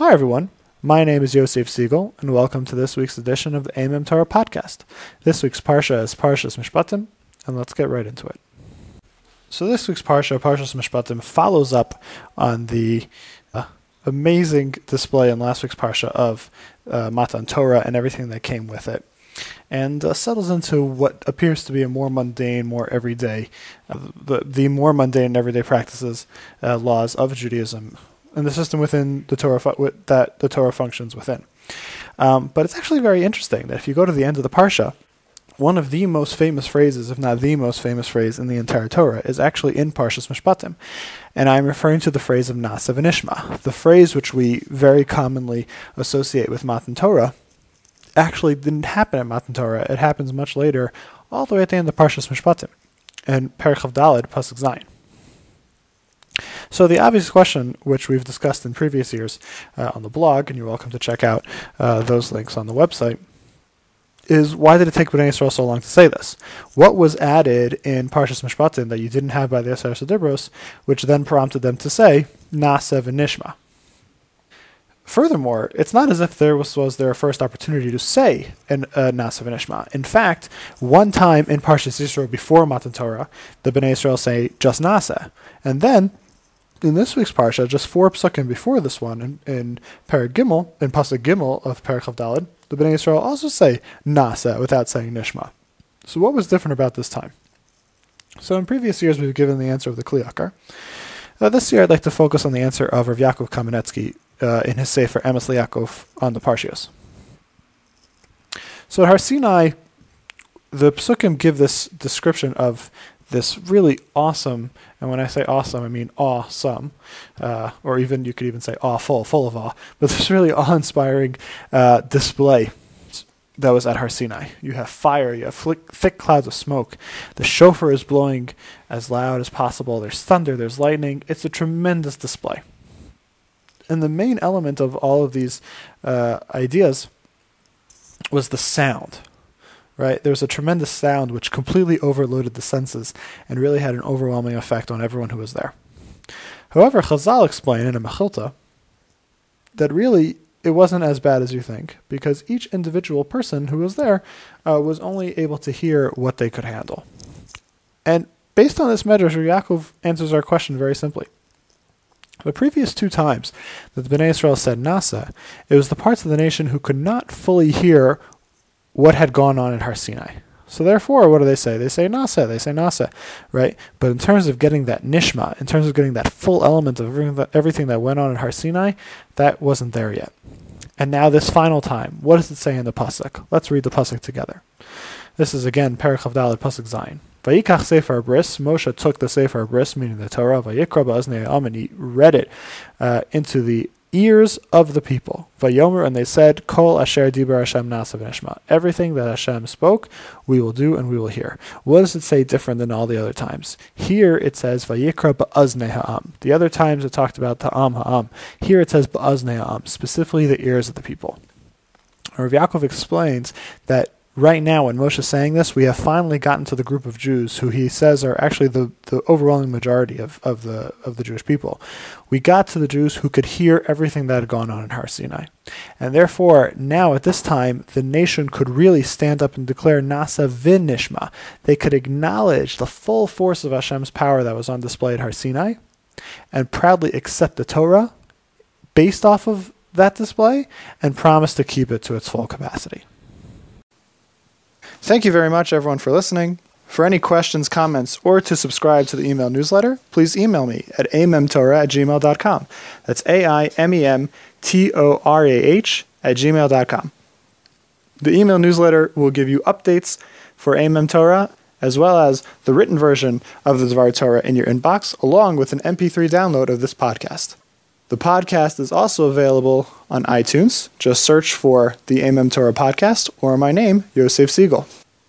Hi, everyone. My name is Yosef Siegel, and welcome to this week's edition of the Amem Torah podcast. This week's Parsha is Parshas Mishpatim, and let's get right into it. So this week's Parsha, Parshas Mishpatim, follows up on the uh, amazing display in last week's Parsha of uh, Matan Torah and everything that came with it, and uh, settles into what appears to be a more mundane, more everyday, uh, the, the more mundane and everyday practices, uh, laws of Judaism and the system within the Torah fu- that the Torah functions within. Um, but it's actually very interesting that if you go to the end of the parsha, one of the most famous phrases, if not the most famous phrase in the entire Torah, is actually in Parshas Mishpatim, and I'm referring to the phrase of Naaseh v'nishma, the phrase which we very commonly associate with Matan Torah. Actually, didn't happen at Matan Torah. It happens much later, all the way at the end of Parshas Mishpatim, and Perek Daled Pasuk Zayin. So the obvious question, which we've discussed in previous years uh, on the blog, and you're welcome to check out uh, those links on the website, is why did it take Bnei Yisrael so long to say this? What was added in Parshas Mishpatim that you didn't have by the Aseres Hadibros, which then prompted them to say Nasev and Nishma? Furthermore, it's not as if there was, was their first opportunity to say an uh. In fact, one time in Parshas Yisro before Matan Torah, the Bnei Yisrael say just Naaseh, and then in this week's parsha, just four psukim before this one, in, in Parag Gimel, in Pasuk Gimel of Parag Daled, the Bnei Yisrael also say Naaseh without saying Nishma. So what was different about this time? So in previous years, we've given the answer of the Kli Yakar. Uh, this year, I'd like to focus on the answer of Rav Yaakov Kamenetsky uh, in his Sefer Emes Yaakov on the Parshios. So at Har Sinai, the psukim give this description of this really awesome, and when I say awesome, I mean awesome, uh, or even you could even say awful, full of awe, but this really awe-inspiring uh, display that was at Har Sinai. You have fire, you have thick clouds of smoke. The shofar is blowing as loud as possible. There's thunder, there's lightning. It's a tremendous display. And the main element of all of these uh, ideas was the sound right? There was a tremendous sound which completely overloaded the senses and really had an overwhelming effect on everyone who was there. However, Chazal explained in a Mechilta that really it wasn't as bad as you think because each individual person who was there uh, was only able to hear what they could handle. And based on this medrash, Yaakov answers our question very simply. The previous two times that the Bnei Israel said Naaseh, it was the parts of the nation who could not fully hear what had gone on at Har Sinai. So therefore, what do they say? They say naaseh. They say naaseh, right? But in terms of getting that nishma, in terms of getting that full element of everything that, went on in Har Sinai, that wasn't there yet. And now this final time, what does it say in the pasuk? Let's read the pasuk together. This is again Perek Daled pasuk Zayin. Vayikach Sefer Bris. Moshe took the Sefer Bris, meaning the Torah. Vayikra ba'aznei and he read it uh, into the ears of the people. Vayomer, and they said, Kol asher diber Hashem nishma. Everything that Hashem spoke, we will do and we will hear. What does it say different than all the other times? Here it says, Vayikra ba'azne ha'am. The other times it talked about ta'am ha'am. Here it says ba'azne ha'am, specifically the ears of the people. Rav Yaakov explains that right now, when Moshe is saying this, we have finally gotten to the group of Jews who he says are actually the, the overwhelming majority of, of the of the Jewish people. We got to the Jews who could hear everything that had gone on in Har Sinai. And therefore, now at this time, the nation could really stand up and declare Naaseh V'nishma. They could acknowledge the full force of Hashem's power that was on display at Har Sinai and proudly accept the Torah based off of that display and promise to keep it to its full capacity. Thank you very much, everyone, for listening. For any questions, comments, or to subscribe to the email newsletter, please email me at amemtorah at gmail.com. That's A I M E M T O R A H at gmail.com. The email newsletter will give you updates for Amem Torah as well as the written version of the Dvar Torah in your inbox, along with an MP3 download of this podcast. The podcast is also available on iTunes. Just search for the Amem Torah podcast or my name, Yosef Siegel.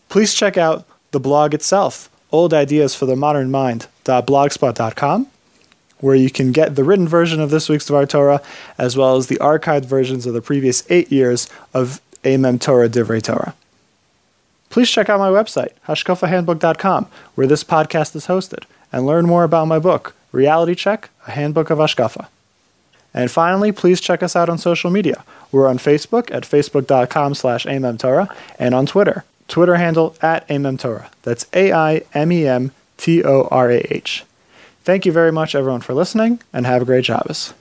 Please check out the blog itself, Old Ideas for the Modern Mind.blogspot.com, where you can get the written version of this week's Dvar Torah, as well as the archived versions of the previous eight years of Amem Torah Divrei Torah. Please check out my website, hashkafahandbook.com, where this podcast is hosted, and learn more about my book, Reality Check, A Handbook of Hashkafa. And finally, please check us out on social media. We're on Facebook at facebook.com slash amemtorah and on Twitter. Twitter handle at amemtorah. That's A-I-M-E-M T-O-R-A-H. Thank you very much, everyone, for listening, and have a great Shabbos.